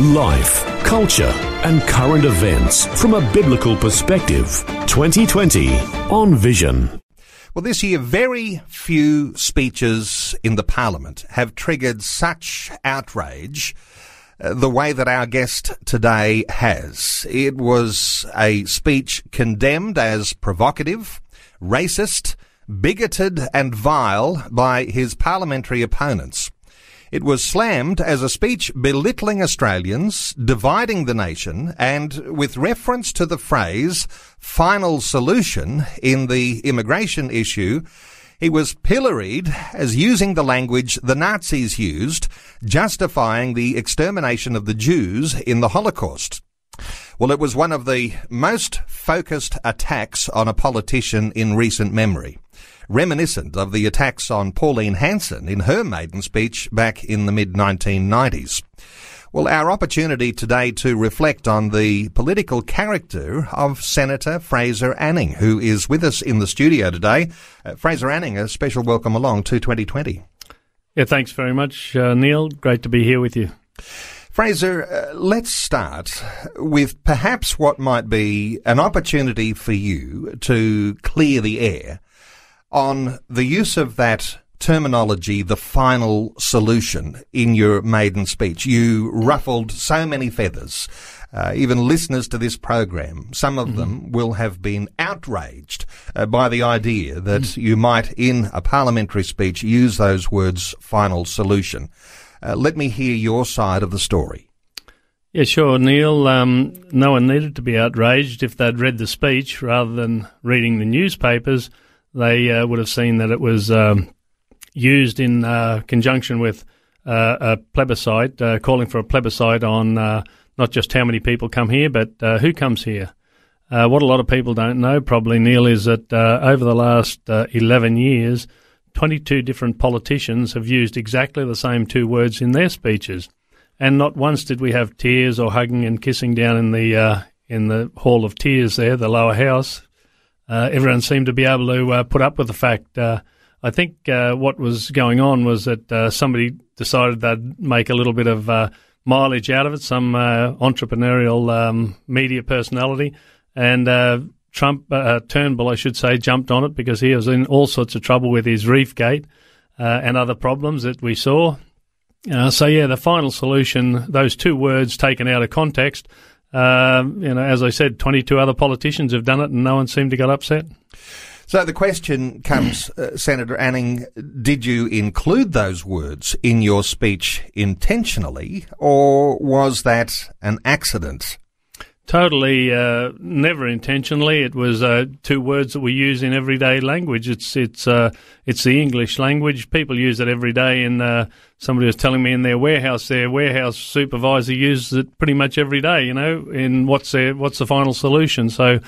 Life, culture, and current events from a biblical perspective. 2020 on Vision. Well, this year, very few speeches in the Parliament have triggered such outrage uh, the way that our guest today has. It was a speech condemned as provocative, racist, bigoted, and vile by his parliamentary opponents. It was slammed as a speech belittling Australians, dividing the nation, and with reference to the phrase final solution in the immigration issue, he was pilloried as using the language the Nazis used, justifying the extermination of the Jews in the Holocaust. Well, it was one of the most focused attacks on a politician in recent memory reminiscent of the attacks on Pauline Hanson in her maiden speech back in the mid 1990s. Well, our opportunity today to reflect on the political character of Senator Fraser Anning, who is with us in the studio today. Uh, Fraser Anning, a special welcome along to 2020. Yeah, thanks very much, uh, Neil. Great to be here with you. Fraser, uh, let's start with perhaps what might be an opportunity for you to clear the air on the use of that terminology, the final solution, in your maiden speech. You ruffled so many feathers. Uh, even listeners to this program, some of mm-hmm. them will have been outraged uh, by the idea that mm you might, in a parliamentary speech, use those words final solution. Uh, let me hear your side of the story. Yeah, sure, Neil. Um, no one needed to be outraged if they'd read the speech rather than reading the newspapers they uh, would have seen that it was um, used in uh, conjunction with uh, a plebiscite, uh, calling for a plebiscite on uh, not just how many people come here, but who comes here. what a lot of people don't know, probably, Neil, is that over the last 11 years, 22 different politicians have used exactly the same two words in their speeches. And not once did we have tears or hugging and kissing down in the in the Hall of Tears there, the lower house, uh, everyone seemed to be able to uh, put up with the fact. Uh, I think uh, what was going on was that uh, somebody decided they'd make a little bit of mileage out of it, some entrepreneurial um, media personality, and Trump Turnbull, I should say, jumped on it because he was in all sorts of trouble with his Reefgate and other problems that we saw. so yeah, the final solution, those two words taken out of context, um, you know, as I said, 22 other politicians have done it, and no one seemed to get upset. So the question comes, uh, Senator Anning, did you include those words in your speech intentionally, or was that an accident? Totally, uh, never intentionally. It was uh, two words that we use in everyday language. It's it's uh, it's the English language. People use it every day. And uh, somebody was telling me in their warehouse, their warehouse supervisor uses it pretty much every day. You know, in what's their what's the final solution? So.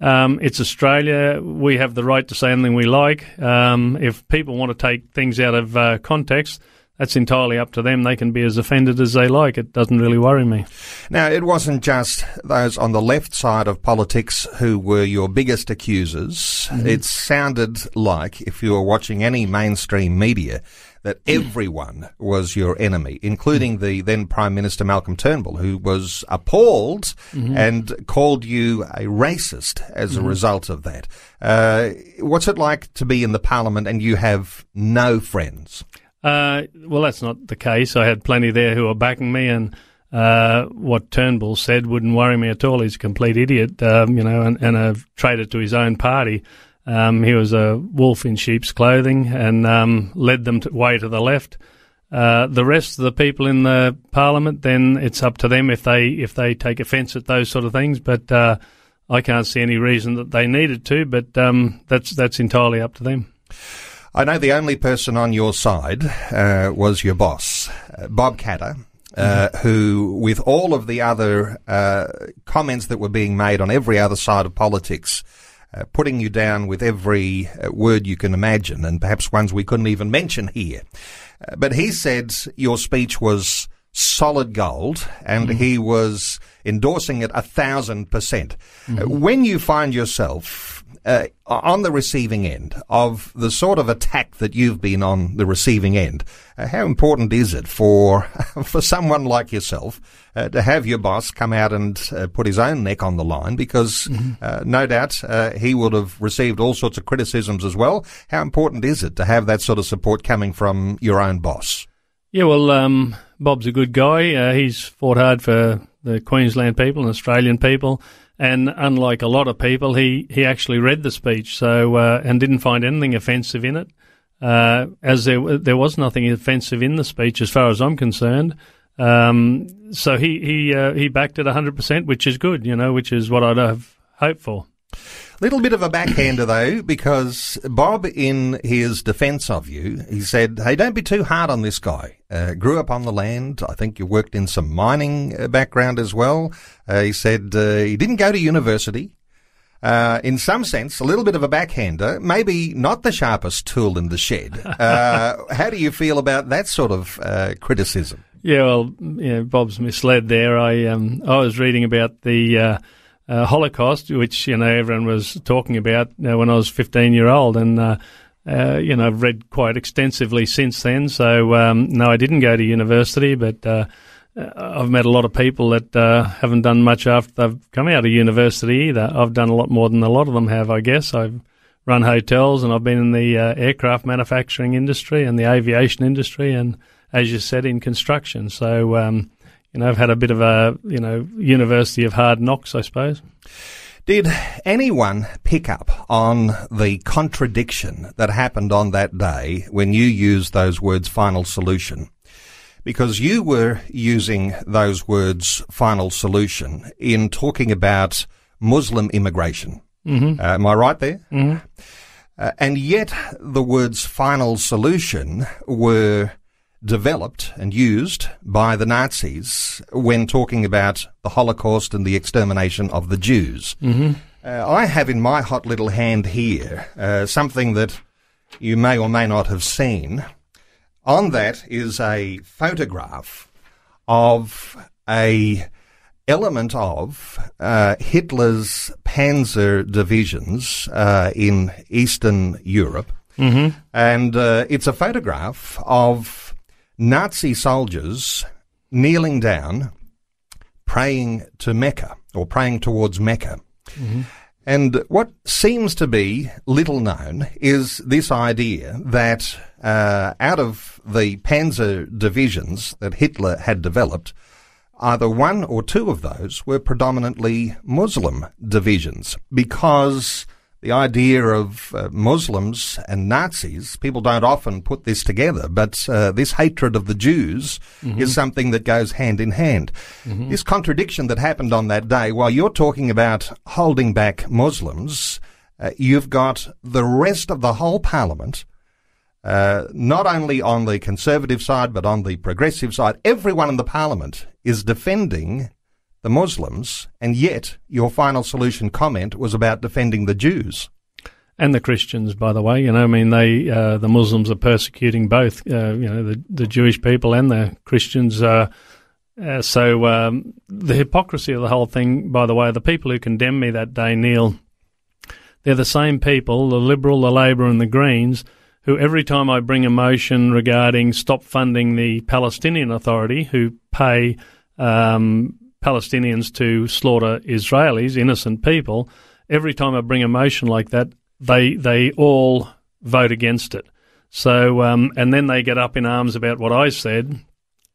Um, it's Australia. We have the right to say anything we like. Um, if people want to take things out of uh, context, that's entirely up to them. They can be as offended as they like. It doesn't really worry me. Now, it wasn't just those on the left side of politics who were your biggest accusers. Mm-hmm. It sounded like, if you were watching any mainstream media, that everyone was your enemy, including the then Prime Minister Malcolm Turnbull, who was appalled mm-hmm. and called you a racist as mm-hmm. a result of that. Uh, what's it like to be in the Parliament and you have no friends? Uh, well, that's not the case. I had plenty there who were backing me, and uh, what Turnbull said wouldn't worry me at all. He's a complete idiot, um, you know, and, and, a traitor to his own party. Um, he was a wolf in sheep's clothing and um, led them to, way to the left. Uh, the rest of the people in the parliament, then it's up to them if they if they take offence at those sort of things. But uh, I can't see any reason that they needed to. But um, that's that's entirely up to them. I know the only person on your side uh, was your boss, uh, Bob Katter. uh, who, with all of the other uh, comments that were being made on every other side of politics, uh, putting you down with every uh, word you can imagine, and perhaps ones we couldn't even mention here. Uh, but he said your speech was solid gold, and mm. he was endorsing it a thousand percent. Mm-hmm. when you find yourself uh, on the receiving end of the sort of attack that you've been on the receiving end, uh, how important is it for for someone like yourself uh, to have your boss come out and uh, put his own neck on the line? Because mm-hmm. Uh, no doubt uh, he would have received all sorts of criticisms as well. How important is it to have that sort of support coming from your own boss? Yeah, well, um, Bob's a good guy. he's fought hard for the Queensland people and Australian people. And unlike a lot of people, he, he actually read the speech so uh, and didn't find anything offensive in it. Uh, as there there was nothing offensive in the speech, as far as I'm concerned. Um, so he he uh, he backed it 100, percent which is good, you know, which is what I'd have hoped for. Little bit of a backhander though, because Bob, in his defence of you, he said, "Hey, don't be too hard on this guy. Uh, grew up on the land. I think you worked in some mining uh, background as well." Uh, he said uh, he didn't go to university. Uh, in some sense, a little bit of a backhander, maybe not the sharpest tool in the shed. Uh, how do you feel about that sort of criticism? Yeah, well, yeah, Bob's misled there. I um, I was reading about the uh, Holocaust, which you know everyone was talking about uh, when I was 15 year old, and uh, uh, you know I've read quite extensively since then. So um, no, I didn't go to university, but uh, uh, I've met a lot of people that haven't done much after they've come out of university either. I've done a lot more than a lot of them have, I guess. I've run hotels and I've been in the aircraft manufacturing industry and the aviation industry, and as you said, in construction. So um, you know, I've had a bit of a, you know, University of Hard Knocks, I suppose. Did anyone pick up on the contradiction that happened on that day when you used those words final solution? Because you were using those words final solution in talking about Muslim immigration. Mm-hmm. Uh, am I right there? Mm-hmm. Uh, and yet the words final solution were developed and used by the Nazis when talking about the Holocaust and the extermination of the Jews. Mm-hmm. Uh, I have in my hot little hand here uh, something that you may or may not have seen. On that is a photograph of a element of uh, Hitler's panzer divisions uh, in Eastern Europe. Mm-hmm. And uh, it's a photograph of Nazi soldiers kneeling down, praying to Mecca or praying towards Mecca. Mm-hmm. And what seems to be little known is this idea that uh, out of the panzer divisions that Hitler had developed, either one or two of those were predominantly Muslim divisions because the idea of uh, Muslims and Nazis, people don't often put this together, but uh, this hatred of the Jews mm-hmm. is something that goes hand in hand. Mm-hmm. This contradiction that happened on that day, while you're talking about holding back Muslims, uh, you've got the rest of the whole parliament, uh, not only on the conservative side, but on the progressive side, everyone in the parliament is defending the Muslims, and yet your final solution comment was about defending the Jews. And the Christians, by the way, you know, I mean, they uh, the Muslims are persecuting both, uh, you know, the, the Jewish people and the Christians. Uh, uh, so um, the hypocrisy of the whole thing, by the way, the people who condemned me that day, Neil, they're the same people, the Liberal, the Labor, and the Greens, who every time I bring a motion regarding stop funding the Palestinian Authority, who pay um, Palestinians to slaughter Israelis, innocent people, every time I bring a motion like that, they they all vote against it. So um, and then they get up in arms about what I said,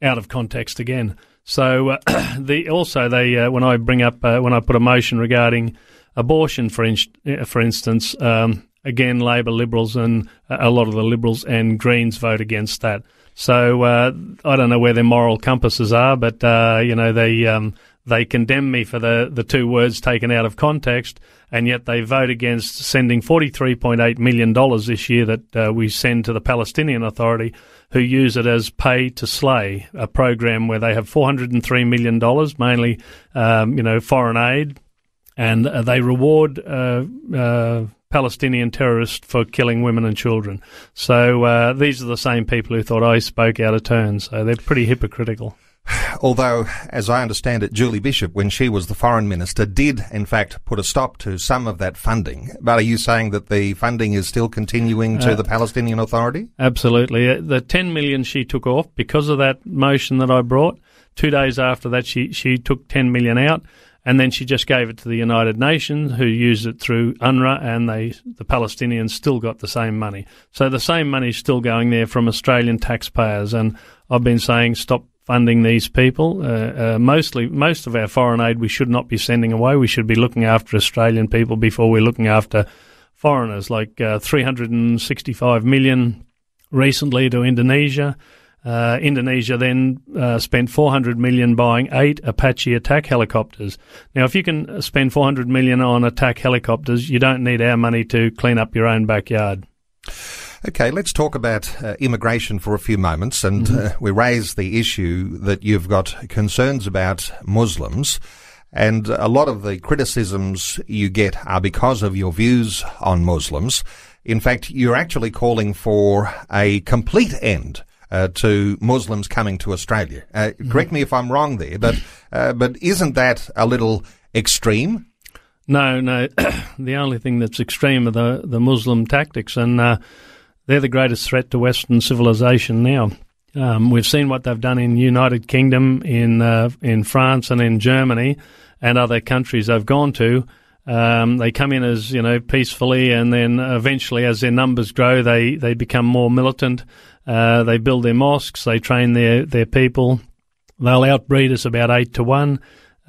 out of context again. So uh, the also they uh, when I bring up uh, when I put a motion regarding abortion, for in, uh, for instance, um, again Labor, Liberals, and a lot of the Liberals and Greens vote against that. So uh, I don't know where their moral compasses are, but uh, you know they um, they condemn me for the, the two words taken out of context, and yet they vote against sending $43.8 million this year that uh, we send to the Palestinian Authority, who use it as pay to slay, a program where they have $403 million, mainly, um, you know, foreign aid, and uh, they reward uh, uh, Palestinian terrorists for killing women and children. So uh, these are the same people who thought I spoke out of turn. So they're pretty hypocritical. Although, as I understand it, Julie Bishop, when she was the foreign minister, did in fact put a stop to some of that funding. But are you saying that the funding is still continuing to uh, the Palestinian Authority? Absolutely. Uh, the 10 million she took off because of that motion that I brought. Two days after that, she, she took 10 million out and then she just gave it to the United Nations, who used it through UNRWA, and they the Palestinians still got the same money. So the same money is still going there from Australian taxpayers, and I've been saying stop funding these people. Uh, uh, mostly, most of our foreign aid we should not be sending away. We should be looking after Australian people before we're looking after foreigners. Like uh, 365 million recently to Indonesia. Uh, Indonesia then uh, spent 400 million buying eight Apache attack helicopters. Now, if you can spend 400 million on attack helicopters, you don't need our money to clean up your own backyard. Okay, let's talk about uh, immigration for a few moments. And mm-hmm. uh, we raise the issue that you've got concerns about Muslims. And a lot of the criticisms you get are because of your views on Muslims. In fact, you're actually calling for a complete end uh, to Muslims coming to Australia. Uh, mm-hmm. Correct me if I'm wrong there, but uh, but isn't that a little extreme? No, no. the only thing that's extreme are the the Muslim tactics, and uh, they're the greatest threat to Western civilization now. Um, we've seen what they've done in United Kingdom, in uh, in France, and in Germany, and other countries they've gone to. Um, they come in as you know peacefully, and then eventually, as their numbers grow, they they become more militant. Uh, they build their mosques, they train their their people. They'll outbreed us about eight to one,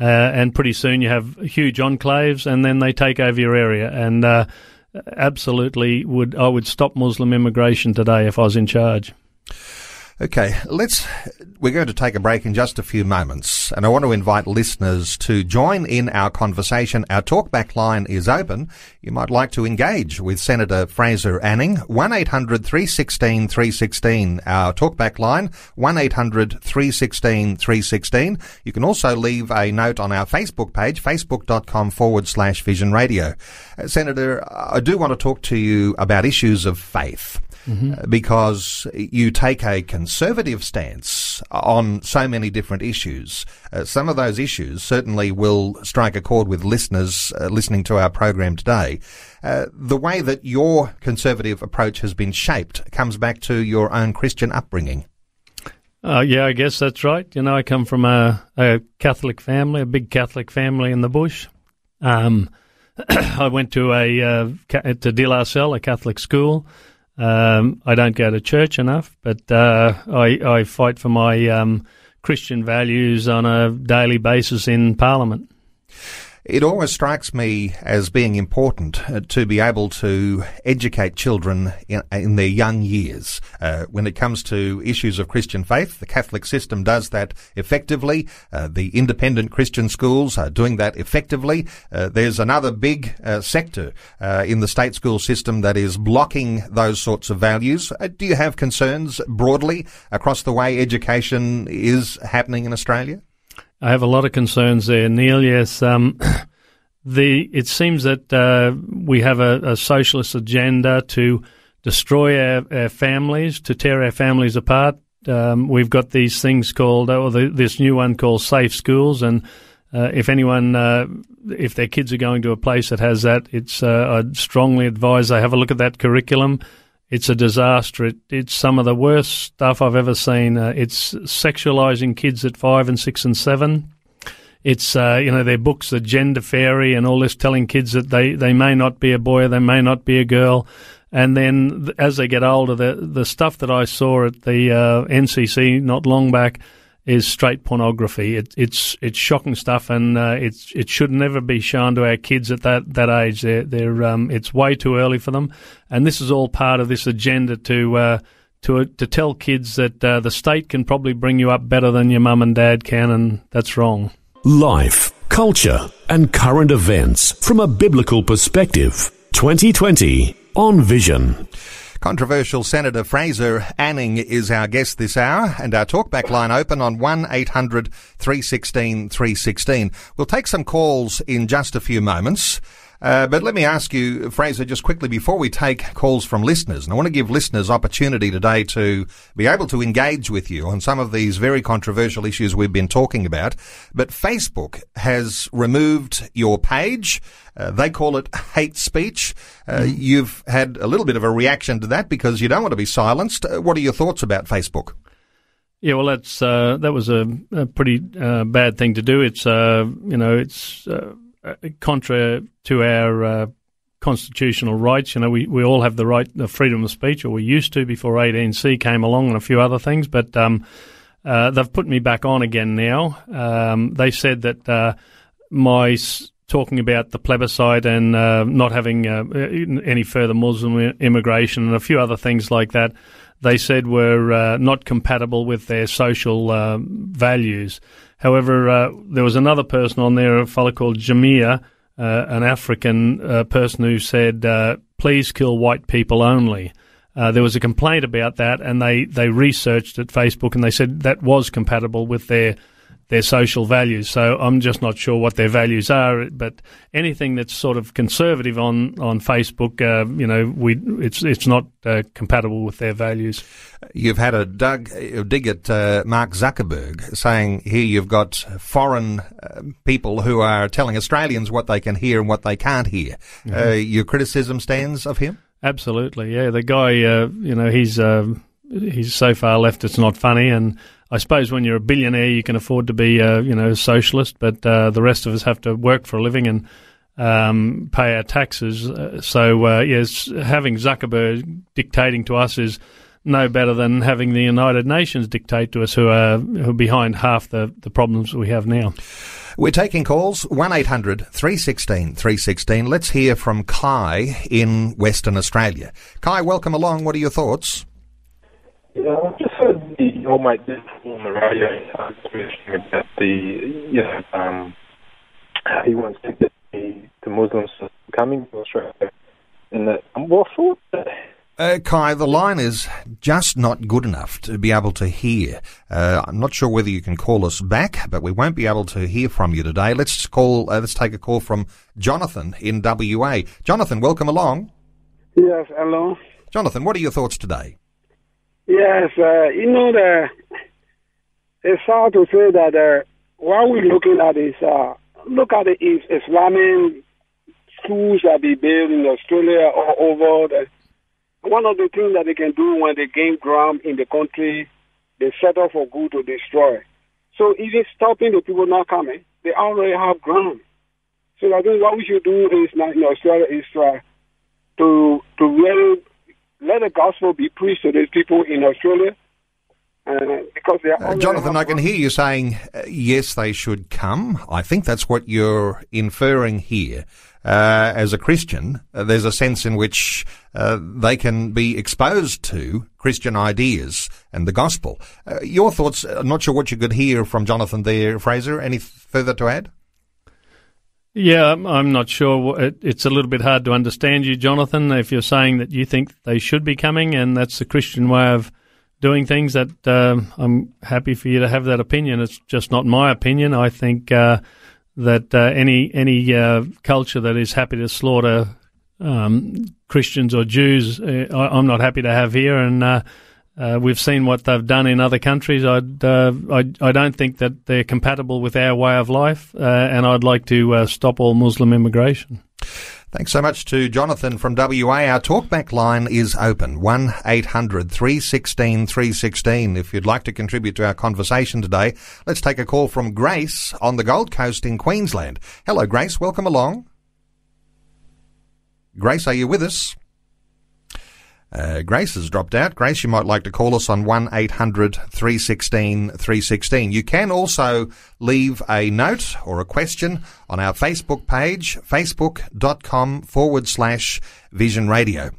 uh, and pretty soon you have huge enclaves, and then they take over your area. And uh, absolutely would I would stop Muslim immigration today if I was in charge. Okay, let's. We're going to take a break in just a few moments, and I want to invite listeners to join in our conversation. Our talkback line is open. You might like to engage with Senator Fraser Anning. One 316 316 Our talkback line. One 316 316 You can also leave a note on our Facebook page, facebook.com forward slash Vision Radio. Uh, Senator, I do want to talk to you about issues of faith mm-hmm. because you take a conservative stance on so many different issues. Uh, some of those issues certainly will strike a chord with listeners uh, listening to our program today. Uh, the way that your conservative approach has been shaped comes back to your own Christian upbringing. Uh, yeah, I guess that's right. You know, I come from a, a Catholic family, a big Catholic family in the bush. Um, I went to a uh, to De La Salle, a Catholic school. Um, I don't go to church enough, but uh, I, I, fight for my um, Christian values on a daily basis in Parliament. It always strikes me as being important uh, to be able to educate children in, in their young years. Uh, when it comes to issues of Christian faith, the Catholic system does that effectively. Uh, the independent Christian schools are doing that effectively. Uh, there's another big uh, sector in the state school system that is blocking those sorts of values. do you have concerns broadly across the way education is happening in Australia? I have a lot of concerns there, Neil. Yes, um, the it seems that uh, we have a, a, socialist agenda to destroy our, our, families, to tear our families apart. Um, we've got these things called, or the, this new one called safe schools, and uh, if anyone, uh, if their kids are going to a place that has that, it's uh, I'd strongly advise they have a look at that curriculum it's a disaster. It, it's some of the worst stuff I've ever seen. Uh, it's sexualizing kids at five and six and seven. It's uh, you know their books, the gender fairy, and all this, telling kids that they, they may not be a boy, or they may not be a girl, and then as they get older, the the stuff that I saw at the uh, NCC not long back is straight pornography. It, it's it's shocking stuff, and uh, it's it should never be shown to our kids at that, that age. They're, they're um, it's way too early for them, and this is all part of this agenda to uh, to to tell kids that uh, the state can probably bring you up better than your mum and dad can, and that's wrong. Life, culture, and current events from a biblical perspective. 2020 on Vision. Controversial Senator Fraser Anning is our guest this hour, and our talkback line open on 1 800 316 316. We'll take some calls in just a few moments. Uh, but let me ask you, Fraser, just quickly before we take calls from listeners, and I want to give listeners opportunity today to be able to engage with you on some of these very controversial issues we've been talking about. But Facebook has removed your page. Uh, they call it hate speech. Uh, mm. You've had a little bit of a reaction to that because you don't want to be silenced. Uh, what are your thoughts about Facebook? Yeah, well, that's uh, that was a, a pretty uh, bad thing to do. It's uh, you know it's uh, contra to our uh, constitutional rights. You know, we, we all have the right of freedom of speech, or we used to before 18C came along and a few other things. But um, uh, they've put me back on again now. Um, they said that uh, my s- talking about the plebiscite and uh, not having uh, any further Muslim immigration and a few other things like that, they said were not compatible with their social values. However, uh, there was another person on there, a fellow called Jamia, uh, an African uh, person who said, uh, please kill white people only. Uh, there was a complaint about that, and they, they researched at Facebook and they said that was compatible with their their social values. So I'm just not sure what their values are. But anything that's sort of conservative on on Facebook, uh, you know, we it's it's not uh, compatible with their values. You've had a dug, a dig at uh, Mark Zuckerberg, saying here you've got foreign uh, people who are telling Australians what they can hear and what they can't hear. Mm-hmm. Uh, your criticism stands of him. Absolutely, yeah. The guy, uh, you know, he's um, he's so far left it's not funny and I suppose when you're a billionaire, you can afford to be, uh, you know, socialist, but uh, the rest of us have to work for a living and um, pay our taxes. Uh, so, uh, yes, having Zuckerberg dictating to us is no better than having the United Nations dictate to us, who are who are behind half the, the problems we have now. We're taking calls 1 800 316 316. Let's hear from Kai in Western Australia. Kai, welcome along. What are your thoughts? Yeah, I've just heard the old mate did on the radio uh, about the, you know, um, how he wants to get the, the Muslims coming to Australia. And that, um, well, I thought that uh, Kai, the line is just not good enough to be able to hear. Uh, I'm not sure whether you can call us back, but we won't be able to hear from you today. Let's call. Uh, let's take a call from Jonathan in WA. Jonathan, welcome along. Yes, hello. Jonathan, what are your thoughts today? Yes, uh, you know, the, it's hard to say that uh, what we're looking at is uh, look at the Islamic schools that be built in Australia all over. The, one of the things that they can do when they gain ground in the country, they settle for good to destroy. So even stopping the people not coming, they already have ground. So I think what we should do is not in Australia is uh, to to really let the gospel be preached to these people in Australia. Uh, because they uh, Jonathan, I can hear you saying uh, yes, they should come. I think that's what you're inferring here. Uh, as a Christian, uh, there's a sense in which uh, they can be exposed to Christian ideas and the gospel. your thoughts? I'm not sure what you could hear from Jonathan there, Fraser. Any further to add? Yeah, I'm not sure. It's a little bit hard to understand you, Jonathan, if you're saying that you think they should be coming and that's the Christian way of doing things. That uh, I'm happy for you to have that opinion. It's just not my opinion. I think uh, that uh, any any uh, culture that is happy to slaughter um, Christians or Jews, uh, I, am not happy to have here. And uh, we've seen what they've done in other countries. I'd, uh, I, I don't think that they're compatible with our way of life, uh, and I'd like to uh, stop all Muslim immigration. Thanks so much to Jonathan from WA. Our talkback line is open 1 800 316 316. If you'd like to contribute to our conversation today, let's take a call from Grace on the Gold Coast in Queensland. Hello, Grace. Welcome along. Grace, are you with us? Uh, Grace has dropped out. Grace, you might like to call us on 1-800 316 316. You can also leave a note or a question on our Facebook page, facebook.com forward slash Vision Radio.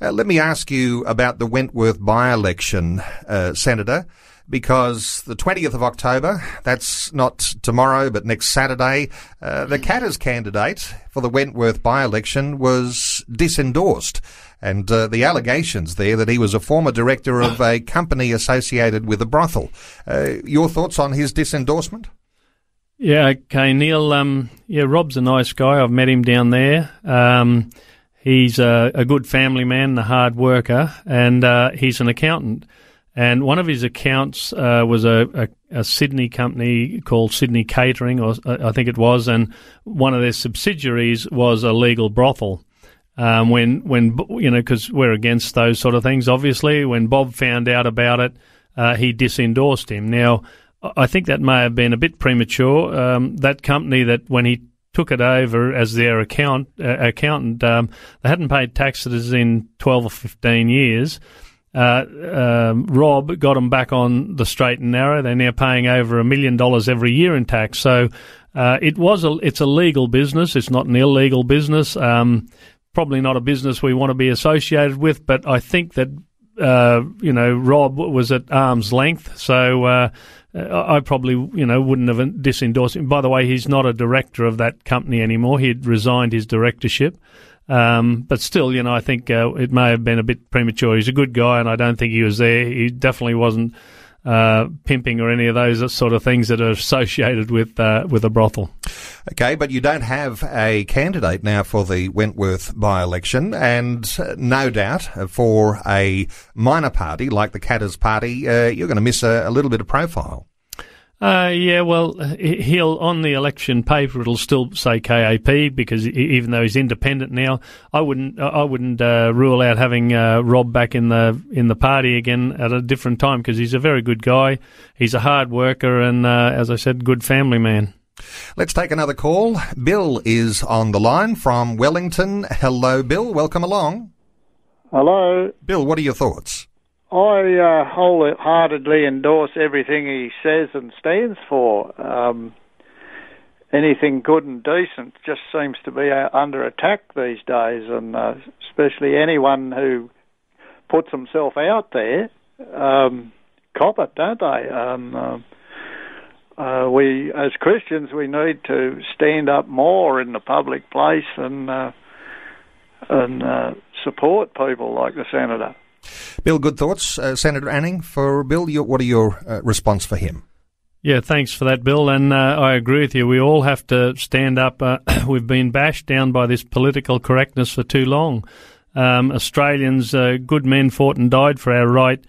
Uh, let me ask you about the Wentworth by-election, uh, Senator because the 20th of October, that's not tomorrow, but next Saturday, uh, the Katter's candidate for the Wentworth by-election was disendorsed. And uh, the allegations there that he was a former director of a company associated with a brothel. Uh, your thoughts on his disendorsement? Yeah, okay, Neil. Um, yeah, Rob's a nice guy. I've met him down there. Um, he's a, a, good family man, a hard worker, and uh, he's an accountant. And one of his accounts uh, was a, a, a, Sydney company called Sydney Catering, or uh, I think it was, and one of their subsidiaries was a legal brothel. Um, when, when you know, because we're against those sort of things, obviously. When Bob found out about it, uh, he disendorsed him. Now, I think that may have been a bit premature. Um, that company that when he took it over as their account uh, accountant, um, they hadn't paid taxes in twelve or fifteen years uh, um, Rob got them back on the straight and narrow. They're now paying over a million dollars every year in tax. So uh, it was a it's a legal business. It's not an illegal business. Um, probably not a business we want to be associated with. But I think that uh, you know Rob was at arm's length. So. Uh, I probably, you know, wouldn't have disendorsed him. By the way, he's not a director of that company anymore. He'd resigned his directorship. Um, but still, you know, I think uh, it may have been a bit premature. He's a good guy, and I don't think he was there. He definitely wasn't uh, pimping or any of those sort of things that are associated with uh, with a brothel. Okay, but you don't have a candidate now for the Wentworth by-election, and uh, no doubt for a minor party like the Katters Party, uh, you're going to miss a, a little bit of profile. Uh, yeah, well, he'll on the election paper it'll still say KAP because even though he's independent now, I wouldn't I wouldn't uh, rule out having uh, Rob back in the in the party again at a different time because he's a very good guy. He's a hard worker and, uh, as I said, good family man. Let's take another call. Bill is on the line from Wellington. Hello, Bill. Welcome along. Hello, Bill. What are your thoughts? I uh, wholeheartedly endorse everything he says and stands for. Um, anything good and decent just seems to be uh, under attack these days, and uh, especially anyone who puts himself out there, um, cop it, don't they? Um, uh, uh, we, as Christians, we need to stand up more in the public place and uh, and uh, support people like the senator. Bill, good thoughts. Uh, Senator Anning, for Bill, your, what are your uh, response for him? Yeah, thanks for that, Bill. And uh, I agree with you. We all have to stand up. Uh, we've been bashed down by this political correctness for too long. Um, Australians, uh, good men fought and died for our right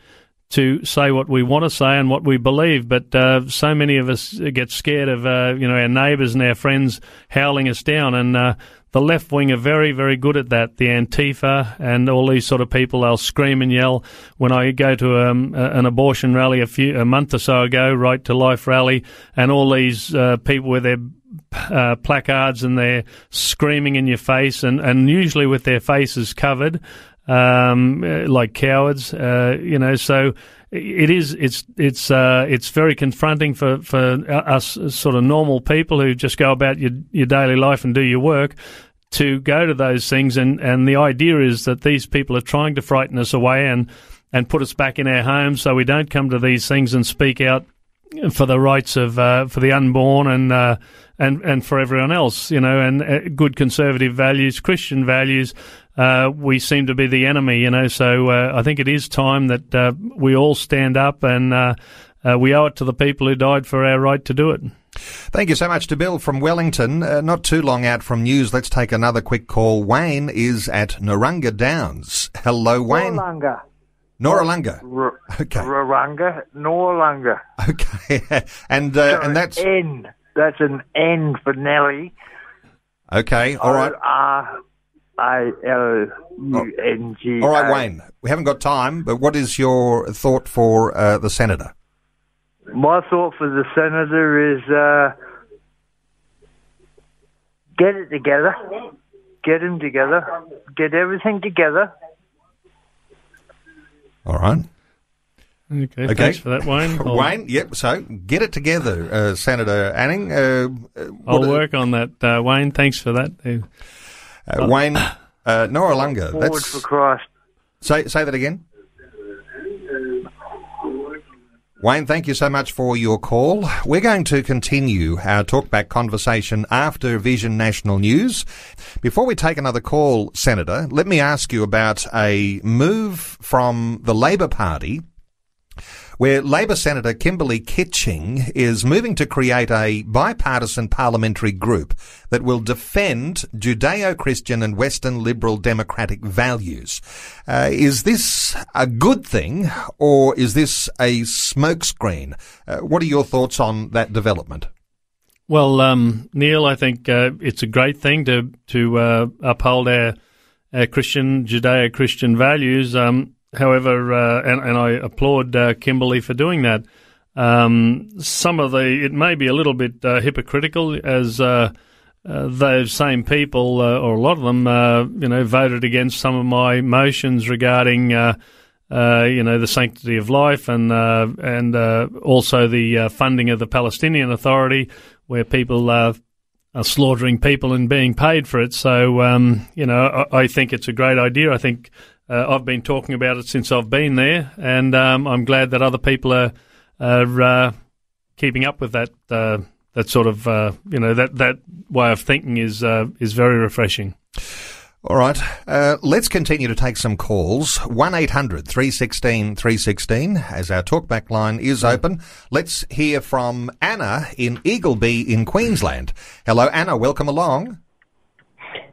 to say what we want to say and what we believe. But uh, so many of us get scared of uh, you know our neighbours and our friends howling us down, and uh, the left wing are very, very good at that. The Antifa and all these sort of people, they'll scream and yell. When I go to um, an abortion rally a few a month or so ago, Right to Life rally, and all these uh, people with their uh, placards and they're screaming in your face, and, and usually with their faces covered, um, like cowards, uh, you know. So it is it's it's uh, it's very confronting for, for us sort of normal people who just go about your your daily life and do your work to go to those things and, and the idea is that these people are trying to frighten us away and and put us back in our homes so we don't come to these things and speak out for the rights of uh, for the unborn and uh, and and for everyone else, you know, and uh, good conservative values, Christian values. Uh, we seem to be the enemy, you know. So uh, I think it is time that uh, we all stand up and we owe it to the people who died for our right to do it. Thank you so much to Bill from Wellington. Uh, not too long out from news, let's take another quick call. Wayne is at Narunga Downs. Hello, Wayne. Noarlunga. Noarlunga. R- Okay. Rarunga, Noarlunga. Okay. and uh, and that's N. That's an N for Nelly. okay. All right. R A L U N G. All right, Wayne. We haven't got time, but what is your thought for uh, the senator? My thought for the senator is uh, get it together, get him together, get everything together. All right. Okay, Okay. thanks for that, Wayne. I'll, Wayne, yep. So get it together, uh, Senator Anning. Uh, uh, I'll what- work on that, uh, Wayne. Thanks for that. Uh, Uh, Wayne, uh, Noarlunga. Forward That's for Christ. say say that again. Wayne, thank you so much for your call. We're going to continue our talkback conversation after Vision National News. Before we take another call, Senator, let me ask you about a move from the Labor Party where Labor Senator Kimberley Kitching is moving to create a bipartisan parliamentary group that will defend Judeo-Christian and Western liberal democratic values. Uh, is this a good thing or is this a smokescreen? Uh, what are your thoughts on that development? Well, um, Neil, I think uh, it's a great thing to to uh, uphold our, our Christian Judeo-Christian values. Um, However, uh, and, and, I applaud uh, Kimberley for doing that. Um, some of the it may be a little bit uh, hypocritical as uh, uh, those same people, uh, or a lot of them, you know, voted against some of my motions regarding. you know the sanctity of life and and also the funding of the Palestinian Authority, where people are slaughtering people and being paid for it. So um, you know I, I, think it's a great idea. I think uh, I've been talking about it since I've been there, and um, I'm glad that other people are, are uh, keeping up with that. Uh, that sort of uh, you know that that way of thinking is uh, is very refreshing. All right, uh, let's continue to take some calls. 1 800 316 316 as our talkback line is open. Let's hear from Anna in Eagleby in Queensland. Hello, Anna, welcome along.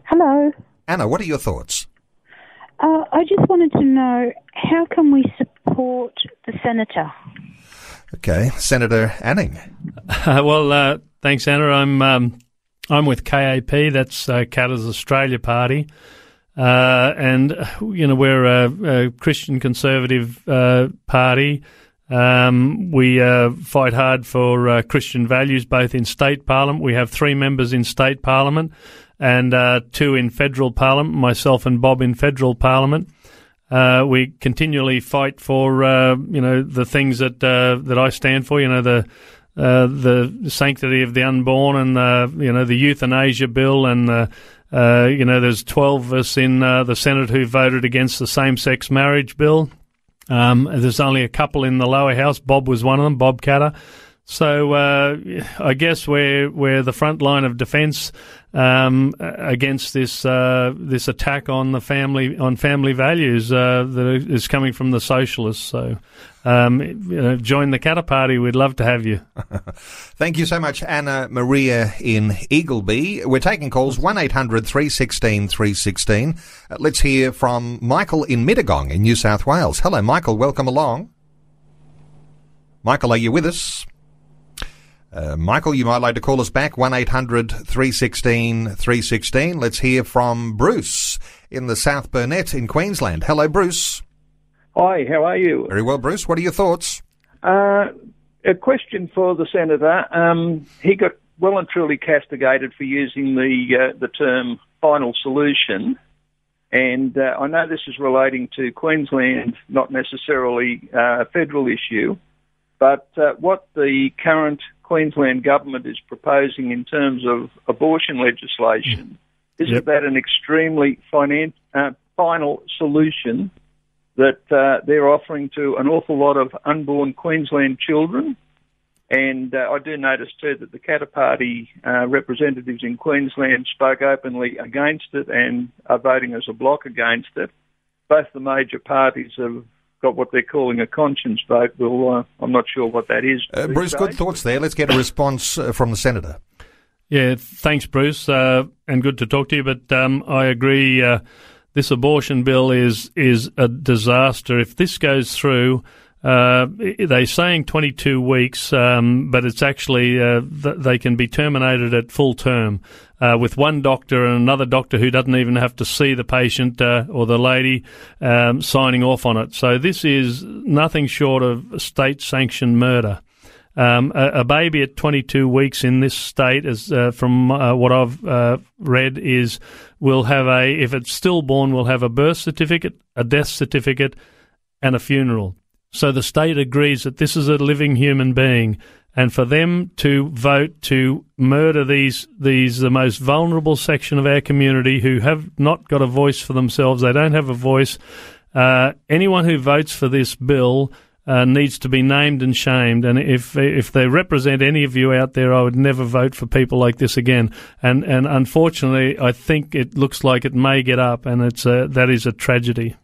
Hello. Anna, what are your thoughts? Uh, I just wanted to know how can we support the senator? Okay, Senator Anning. Uh, well, uh, thanks, Anna. I'm um, I'm with KAP. That's uh, Katter's Australia Party, uh, and you know we're a, a Christian conservative uh, party. Um, we uh, fight hard for uh, Christian values, both in state parliament. We have three members in state parliament and uh, two in federal parliament, myself and Bob in federal parliament. Uh, we continually fight for uh, you know the things that uh, that I stand for. You know the uh, the sanctity of the unborn and uh, you know the euthanasia bill and you know there's 12 of us in the Senate who voted against the same-sex marriage bill. Um, there's only a couple in the lower house. Bob was one of them, Bob Katter. So uh, I guess we're we're the front line of defence um, against this uh, this attack on the family on family values uh, that is coming from the socialists. So um, you know, join the Katter Party. We'd love to have you. Thank you so much, Anna Maria in Eagleby. We're taking calls one 316 316 uh, Let's hear from Michael in Mittagong in New South Wales. Hello, Michael. Welcome along. Michael, are you with us? Uh, Michael, you might like to call us back, 800 316 316. Let's hear from Bruce in the South Burnett in Queensland. Hello, Bruce. Hi, how are you? Very well, Bruce. What are your thoughts? Uh, a question for the Senator. Um, he got well and truly castigated for using the, uh, the term final solution. And uh, I know this is relating to Queensland, not necessarily uh, a federal issue. But uh, what the current Queensland government is proposing in terms of abortion legislation, mm. isn't yep. that an extremely finan- uh, final solution that uh, they're offering to an awful lot of unborn Queensland children? And uh, I do notice too that the Katter Party uh, representatives in Queensland spoke openly against it and are voting as a bloc against it. Both the major parties have got what they're calling a conscience vote. Well, uh, I'm not sure what that is. Uh, Bruce, days. good thoughts there. Let's get a response uh, from the senator. Yeah, thanks, Bruce, uh, and good to talk to you. But um, I agree. Uh, this abortion bill is is a disaster. If this goes through, uh, they're saying 22 weeks, um, but it's actually uh, th- they can be terminated at full term uh, with one doctor and another doctor who doesn't even have to see the patient uh, or the lady um, signing off on it. So this is nothing short of state sanctioned murder. Um, a, a, baby at 22 weeks in this state, as uh, from uh, what I've uh, read, is will have a if it's stillborn, will have a birth certificate, a death certificate, and a funeral. So the state agrees that this is a living human being, and for them to vote to murder these these the most vulnerable section of our community who have not got a voice for themselves, they don't have a voice. Uh, anyone who votes for this bill uh, needs to be named and shamed. And if if they represent any of you out there, I would never vote for people like this again. And and unfortunately, I think it looks like it may get up, and it's a, that is a tragedy.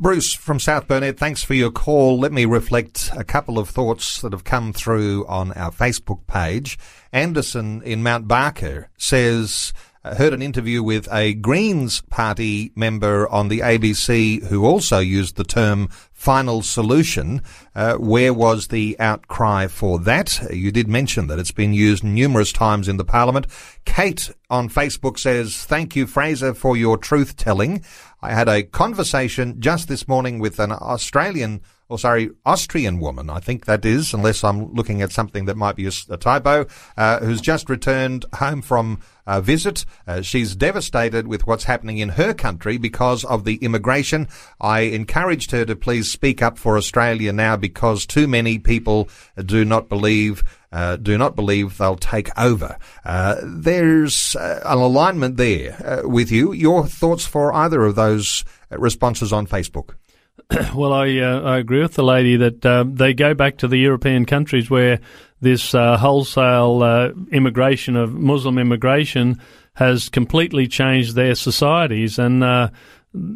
Bruce from South Burnett, thanks for your call. Let me reflect a couple of thoughts that have come through on our Facebook page. Anderson in Mount Barker says, heard an interview with a Greens Party member on the ABC who also used the term final solution. Uh, where was the outcry for that? You did mention that it's been used numerous times in the Parliament. Kate on Facebook says, Thank you, Fraser, for your truth telling. I had a conversation just this morning with an Australian or sorry, Austrian woman, I think that is, unless I'm looking at something that might be a, a typo, uh, who's just returned home from a visit. Uh, she's devastated with what's happening in her country because of the immigration. I encouraged her to please speak up for Australia now because too many people do not believe uh, do not believe they'll take over. Uh, there's uh, an alignment there uh, with you. Your thoughts for either of those responses on Facebook? well, I, uh, I agree with the lady that uh, they go back to the European countries where this wholesale immigration of Muslim immigration has completely changed their societies and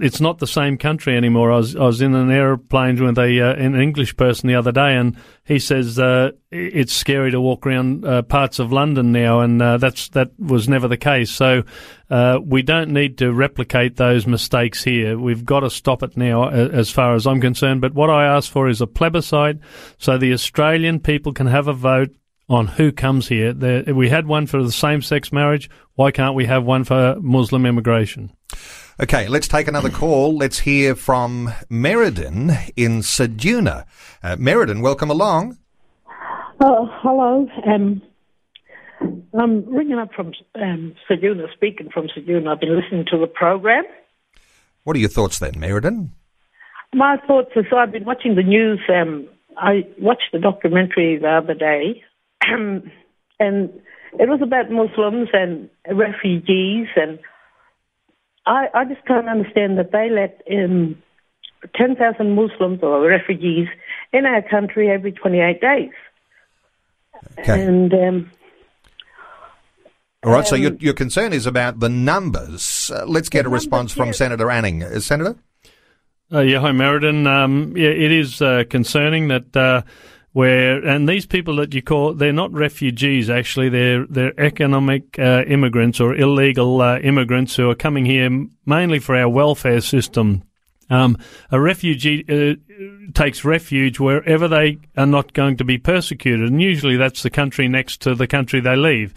it's not the same country anymore. I was I was in an airplane with a uh, an English person the other day, and he says uh, it's scary to walk around uh, parts of London now, and uh, that's that was never the case. So uh, we don't need to replicate those mistakes here. We've got to stop it now, as far as I'm concerned. But what I ask for is a plebiscite, so the Australian people can have a vote on who comes here. There, we had one for the same sex marriage. Why can't we have one for Muslim immigration? Okay, let's take another call. Let's hear from Meriden in Ceduna. Uh, Meriden, welcome along. Oh, hello. Um, I'm ringing up from um, Ceduna, speaking from Ceduna. I've been listening to the program. What are your thoughts then, Meriden? My thoughts is I've been watching the news. Um, I watched the documentary the other day, and it was about Muslims and refugees and I, I just can't understand that they let um, 10,000 Muslims or refugees in our country every 28 days. Okay. And. Um, all right, um, so your, your concern is about the numbers. Uh, let's get a response from Senator Anning. Uh, Senator? Uh, yeah, hi, Meriden. Um, yeah, it is uh, concerning that uh, where and these people that you call they're not refugees actually they're they're economic uh, immigrants or illegal uh, immigrants who are coming here mainly for our welfare system. Um, a refugee uh, takes refuge wherever they are not going to be persecuted, and usually that's the country next to the country they leave.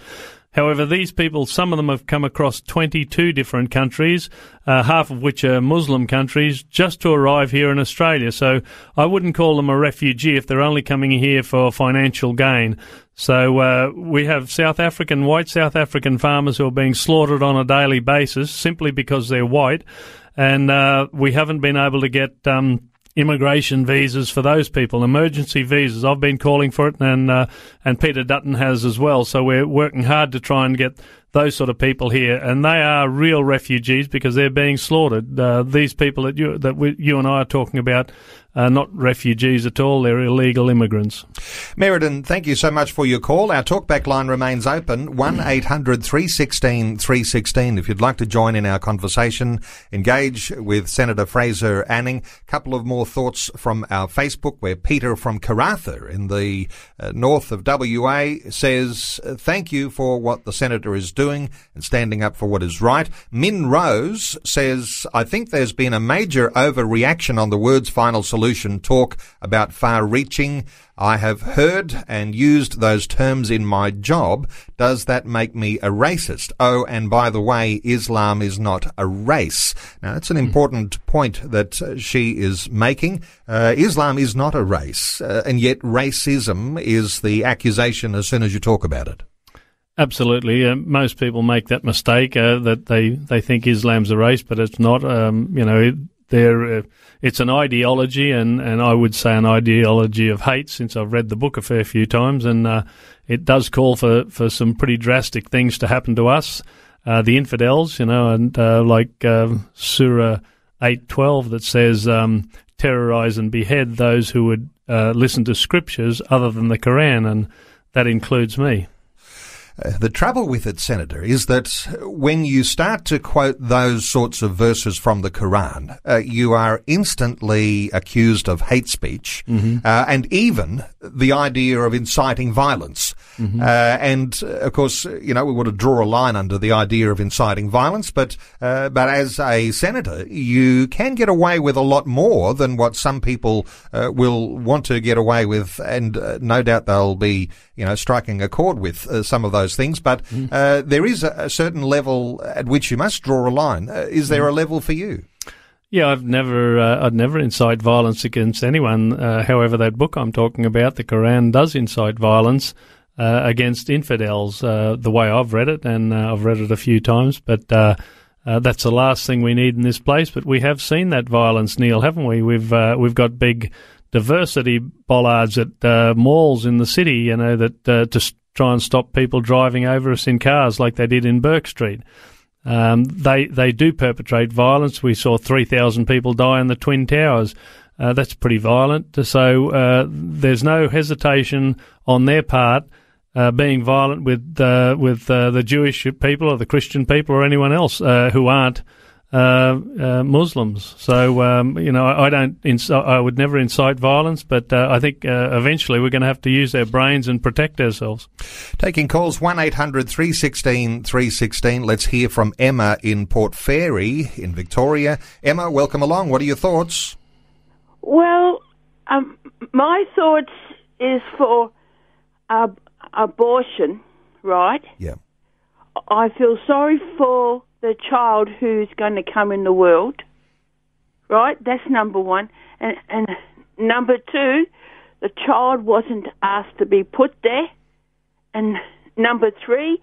However, these people, some of them have come across 22 different countries, uh, half of which are Muslim countries, just to arrive here in Australia. So I wouldn't call them a refugee if they're only coming here for financial gain. So uh, we have South African, white South African farmers who are being slaughtered on a daily basis simply because they're white. And uh, we haven't been able to get. Um, immigration visas for those people, emergency visas. I've been calling for it, and uh, and Peter Dutton has as well. So we're working hard to try and get those sort of people here, and they are real refugees because they're being slaughtered. Uh, these people that you that we, you and I are talking about are not refugees at all; they're illegal immigrants. Meriden, thank you so much for your call. Our talkback line remains open 1 800 316 316. If you'd like to join in our conversation, engage with Senator Fraser Anning. A couple of more thoughts from our Facebook, where Peter from Karratha in the uh, north of WA says, "Thank you for what the senator is doing." doing and standing up for what is right. Min Rose says, I think there's been a major overreaction on the words final solution talk about far reaching. I have heard and used those terms in my job. Does that make me a racist? Oh, and by the way, Islam is not a race. Now, that's an hmm. important point that uh, she is making. Uh, Islam is not a race, uh, and yet racism is the accusation as soon as you talk about it. Absolutely. Uh, most people make that mistake uh, that they, they think Islam's a race, but it's not. Um, you know, there uh, it's an ideology, and, and I would say an ideology of hate. Since I've read the book a fair few times, and uh, it does call for, for some pretty drastic things to happen to us, uh, the infidels. You know, and uh, like Surah eight twelve that says, um, "Terrorize and behead those who would uh, listen to scriptures other than the Quran, and that includes me. Uh, the trouble with it, Senator, is that when you start to quote those sorts of verses from the Quran, uh, you are instantly accused of hate speech Mm-hmm. uh, and even the idea of inciting violence. Mm-hmm. Uh, and uh, of course, you know, we want to draw a line under the idea of inciting violence, but uh, but as a senator, you can get away with a lot more than what some people uh, will want to get away with, and uh, no doubt they'll be, you know, striking a chord with uh, some of those things. But uh, there is a, a certain level at which you must draw a line. Uh, is there a level for you? Yeah, I've never, uh, I'd never incite violence against anyone. Uh, however, that book I'm talking about, the Quran, does incite violence uh, against infidels. Uh, the way I've read it, and uh, I've read it a few times, but uh, uh, that's the last thing we need in this place. But we have seen that violence, Neil, haven't we? We've uh, we've got big diversity bollards at uh, malls in the city, you know, that uh, to try and stop people driving over us in cars like they did in Bourke Street. Um, they they do perpetrate violence. We saw three thousand people die in the Twin Towers. Uh, that's pretty violent. So uh, there's no hesitation on their part uh, being violent with uh, with uh, the Jewish people or the Christian people or anyone else uh, who aren't uh, uh, Muslims. So um, you know, I, I don't. Inc- I would never incite violence, but uh, I think uh, eventually we're going to have to use our brains and protect ourselves. Taking calls 1 800 316 316. Let's hear from Emma in Port Fairy in Victoria. Emma, welcome along. What are your thoughts? Well, um, my thoughts is for uh, abortion, right? Yeah. I feel sorry for the child who's going to come in the world, right? That's number one. And, and number two, the child wasn't asked to be put there. And number three,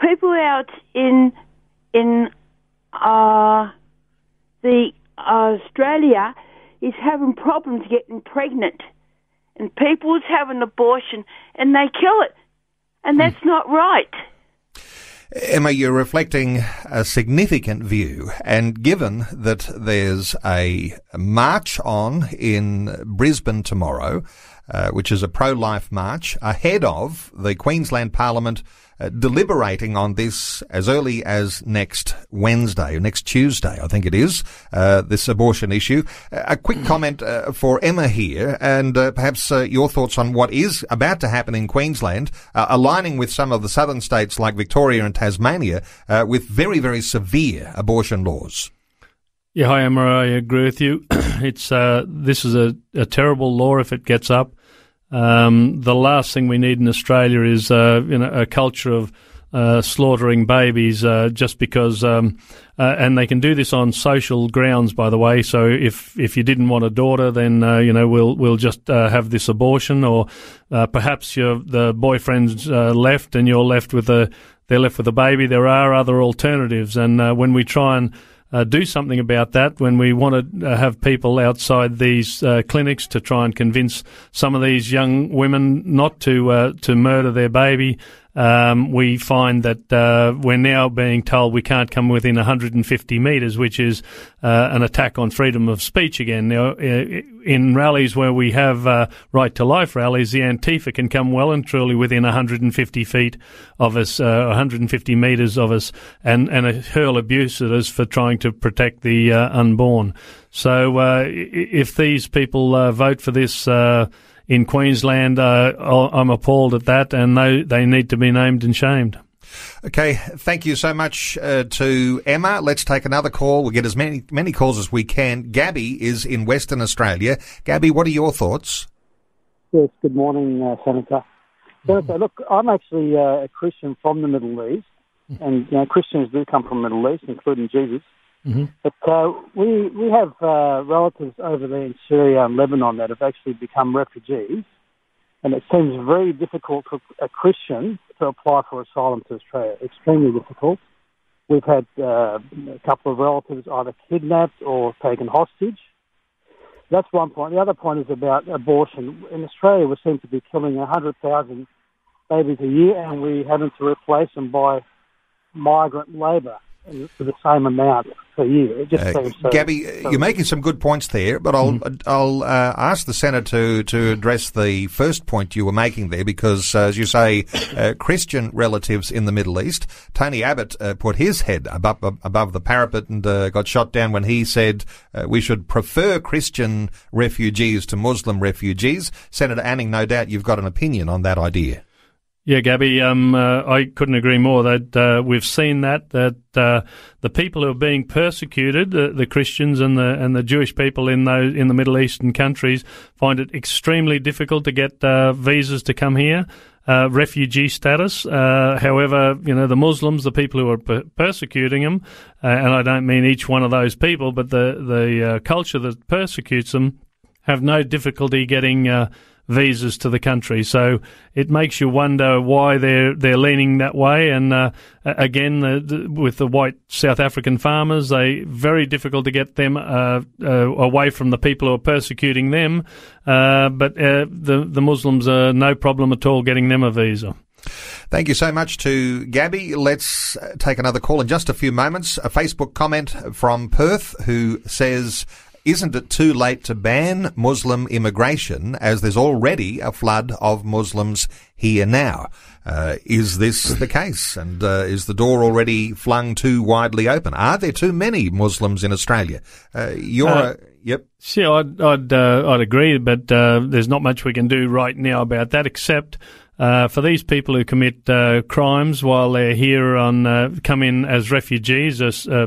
people out in in uh, the Australia is having problems getting pregnant, and people's having abortion and they kill it, and that's not right. Emma, you're reflecting a significant view, and given that there's a march on in Brisbane tomorrow, uh, which is a pro-life march, ahead of the Queensland Parliament uh, deliberating on this as early as next Wednesday, next Tuesday, I think it is, uh, this abortion issue. Uh, a quick comment uh, for Emma here, and perhaps your thoughts on what is about to happen in Queensland, aligning with some of the southern states like Victoria and Tasmania, with very, very severe abortion laws. Yeah, hi Emma. I agree with you. it's uh, this is a, a terrible law if it gets up. Um, the last thing we need in Australia is uh, you know, a culture of uh, slaughtering babies uh, just because, um, uh, and they can do this on social grounds, by the way. So if if you didn't want a daughter, then uh, you know we'll we'll just have this abortion, or perhaps your the boyfriend's left and you're left with a they're left with a baby. There are other alternatives, and when we try and uh, do something about that when we want to uh, have people outside these uh, clinics to try and convince some of these young women not to uh, to murder their baby. Um, we find that uh, we're now being told we can't come within 150 metres, which is uh, an attack on freedom of speech again. Now, uh, in rallies where we have uh, right to life rallies, the Antifa can come well and truly within 150 feet of us, uh, 150 metres of us, and, and hurl abuse at us for trying to protect the uh, unborn. So if these people vote for this, in Queensland, uh, I'm appalled at that, and they they need to be named and shamed. Okay, thank you so much uh, to Emma. Let's take another call. We'll get as many many calls as we can. Gabby is in Western Australia. Gabby, what are your thoughts? Yes, good morning, uh, Senator. Senator, look, I'm actually uh, a Christian from the Middle East, and you know, Christians do come from the Middle East, including Jesus. Mm-hmm. But uh, we we have uh, relatives over there in Syria and Lebanon that have actually become refugees, and it seems very difficult for a Christian to apply for asylum to Australia. Extremely difficult. We've had uh, a couple of relatives either kidnapped or taken hostage. That's one point. The other point is about abortion. In Australia, we seem to be killing 100,000 babies a year, and we're having to replace them by migrant labour. For the same amount per year. Just Uh, so, Gabby, so you're making some good points there, but I'll I'll uh, ask the senator to to address the first point you were making there, because uh, as you say, uh, Christian relatives in the Middle East. Tony Abbott uh, put his head above above the parapet and uh, got shot down when he said uh, we should prefer Christian refugees to Muslim refugees. Senator Anning, no doubt you've got an opinion on that idea. Yeah, Gabby, um, uh, I couldn't agree more that uh, we've seen that that uh, the people who are being persecuted, the, the Christians and the and the Jewish people in those in the Middle Eastern countries, find it extremely difficult to get uh, visas to come here. Uh, refugee status. Uh, however, you know the Muslims, the people who are per- persecuting them, uh, and I don't mean each one of those people, but the the uh, culture that persecutes them, have no difficulty getting uh, visas to the country. So it makes you wonder why they're they're leaning that way. And uh, again, the, the, with the white South African farmers, they very difficult to get them uh, uh, away from the people who are persecuting them. Uh, but uh, the the Muslims are no problem at all getting them a visa. Thank you so much to Gabby. Let's uh, take another call in just a few moments. A Facebook comment from Perth who says, isn't it too late to ban Muslim immigration as there's already a flood of Muslims here now? Uh, is this the case? And uh, is the door already flung too widely open? Are there too many Muslims in Australia? Uh, you're Uh, a, yep. Yeah, I'd I'd, uh, I'd agree, but uh, there's not much we can do right now about that, except uh, for these people who commit uh, crimes while they're here on uh, come in as refugees, as uh,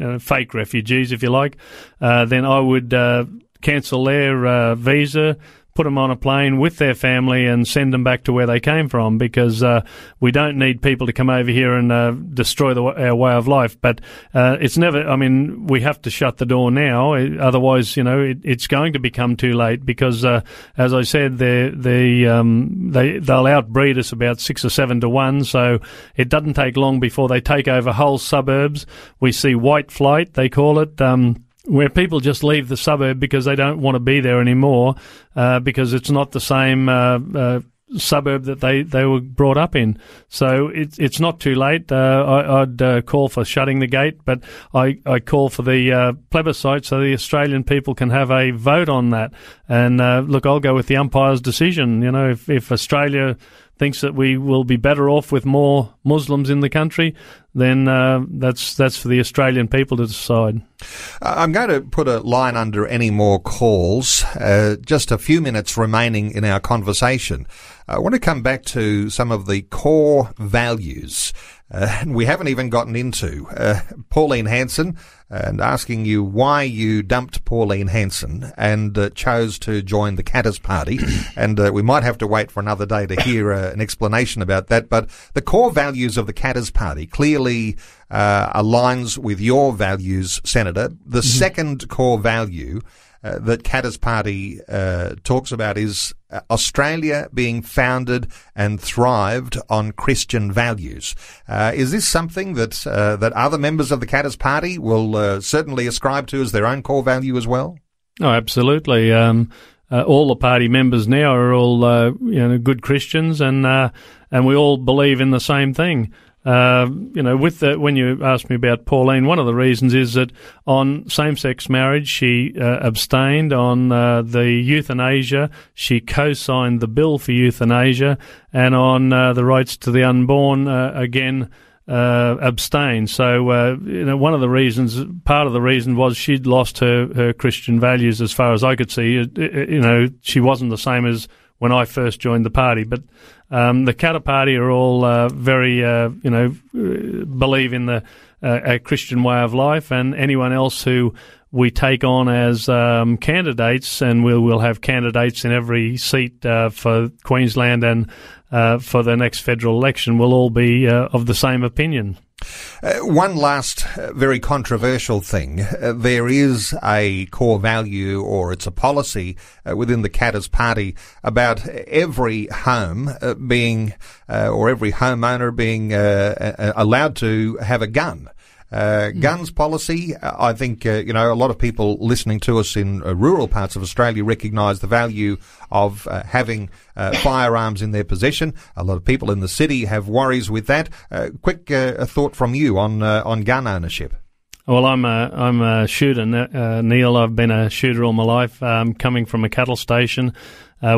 uh, fake refugees, if you like. Uh, then I would uh, cancel their uh, visa. Put them on a plane with their family and send them back to where they came from because uh, we don't need people to come over here and uh, destroy the, our way of life. But uh, it's never, I mean, we have to shut the door now. Otherwise, you know, it, it's going to become too late because, uh, as I said, they they um, they they'll outbreed us about six or seven to one. So it doesn't take long before they take over whole suburbs. We see white flight, they call it. Um, where people just leave the suburb because they don't want to be there anymore, uh, because it's not the same uh, uh, suburb that they, they were brought up in. So it's it's not too late. Uh, I, I'd uh, call for shutting the gate, but I, I call for the uh, plebiscite so the Australian people can have a vote on that. And look, I'll go with the umpire's decision. You know, if, if Australia thinks that we will be better off with more Muslims in the country, then uh, that's that's for the Australian people to decide. I'm going to put a line under any more calls. Uh, just a few minutes remaining in our conversation. I want to come back to some of the core values uh, we haven't even gotten into. Uh, Pauline Hanson, and asking you why you dumped Pauline Hanson and uh, chose to join the Katter's Party. and uh, we might have to wait for another day to hear uh, an explanation about that. But the core values of the Katter's Party clearly uh, aligns with your values, Senator. The second core value uh, that Katter's Party uh, talks about is uh, Australia being founded and thrived on Christian values. Uh, is this something that uh, that other members of the Katter's Party will uh, certainly ascribe to as their own core value as well? Oh, absolutely. Um, uh, all the party members now are all you know good Christians, and and we all believe in the same thing. Uh, you know, with the, when you asked me about Pauline, one of the reasons is that on same-sex marriage she uh, abstained. On uh, the euthanasia, she co-signed the bill for euthanasia, and on uh, the rights to the unborn, uh, again uh, abstain. So, you know, one of the reasons, part of the reason was she'd lost her, her Christian values as far as I could see. You know, she wasn't the same as when I first joined the party. But um, the Katter Party are all uh, very, uh, you know, uh, believe in the uh, a Christian way of life, and anyone else who we take on as um, candidates, and we'll we'll have candidates in every seat uh, for Queensland and for the next federal election will all be of the same opinion. Uh, one last uh, very controversial thing. Uh, there is a core value or it's a policy uh, within the Katter's Party about every home uh, being, uh, or every homeowner being allowed to have a gun. Uh, Guns policy, uh, I think, uh, you know, a lot of people listening to us in uh, rural parts of Australia recognise the value of uh, having uh, firearms in their possession. A lot of people in the city have worries with that. quick thought from you on on gun ownership. Well, I'm a I'm a shooter, Neil. I've been a shooter all my life. Um, coming from a cattle station,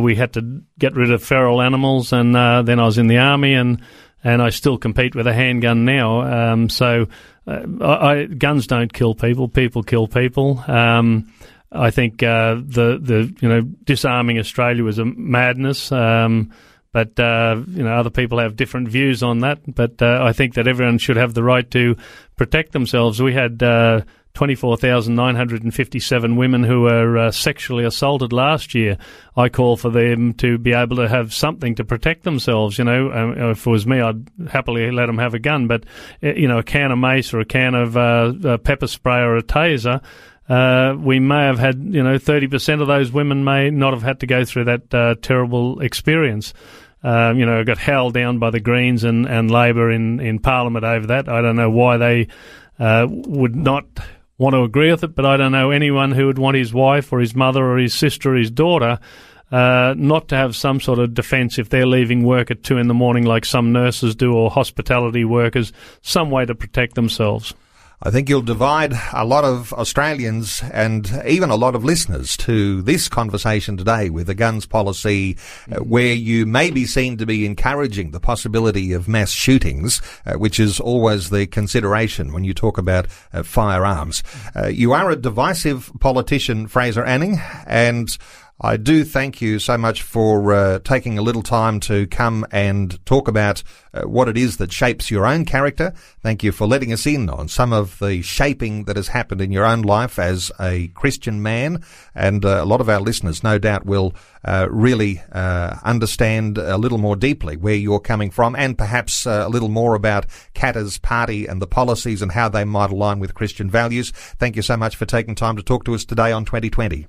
we had to get rid of feral animals, and then I was in the army and and I still compete with a handgun now. Um, so, uh, I, guns don't kill people; people kill people. Um, I think uh, the the you know disarming Australia was a madness. Um, but uh, you know, other people have different views on that. But uh, I think that everyone should have the right to protect themselves. We had uh, 24,957 women who were uh, sexually assaulted last year. I call for them to be able to have something to protect themselves. You know, um, if it was me, I'd happily let them have a gun, but, uh, you know, a can of mace or a can of uh, pepper spray or a taser. Uh, we may have had, you know, 30% of those women may not have had to go through that uh, terrible experience. Uh, you know, got held down by the Greens and, and Labor in, in Parliament over that. I don't know why they uh, would not want to agree with it, but I don't know anyone who would want his wife or his mother or his sister or his daughter uh, not to have some sort of defence if they're leaving work at two in the morning, like some nurses do or hospitality workers, some way to protect themselves. I think you'll divide a lot of Australians and even a lot of listeners to this conversation today with the guns policy, uh, where you may be seen to be encouraging the possibility of mass shootings, uh, which is always the consideration when you talk about uh, firearms. Uh, you are a divisive politician, Fraser Anning, and I do thank you so much for uh, taking a little time to come and talk about uh, what it is that shapes your own character. Thank you for letting us in on some of the shaping that has happened in your own life as a Christian man. And uh, a lot of our listeners, no doubt, will uh, really uh, understand a little more deeply where you're coming from and perhaps uh, a little more about Katter's party and the policies and how they might align with Christian values. Thank you so much for taking time to talk to us today on 2020.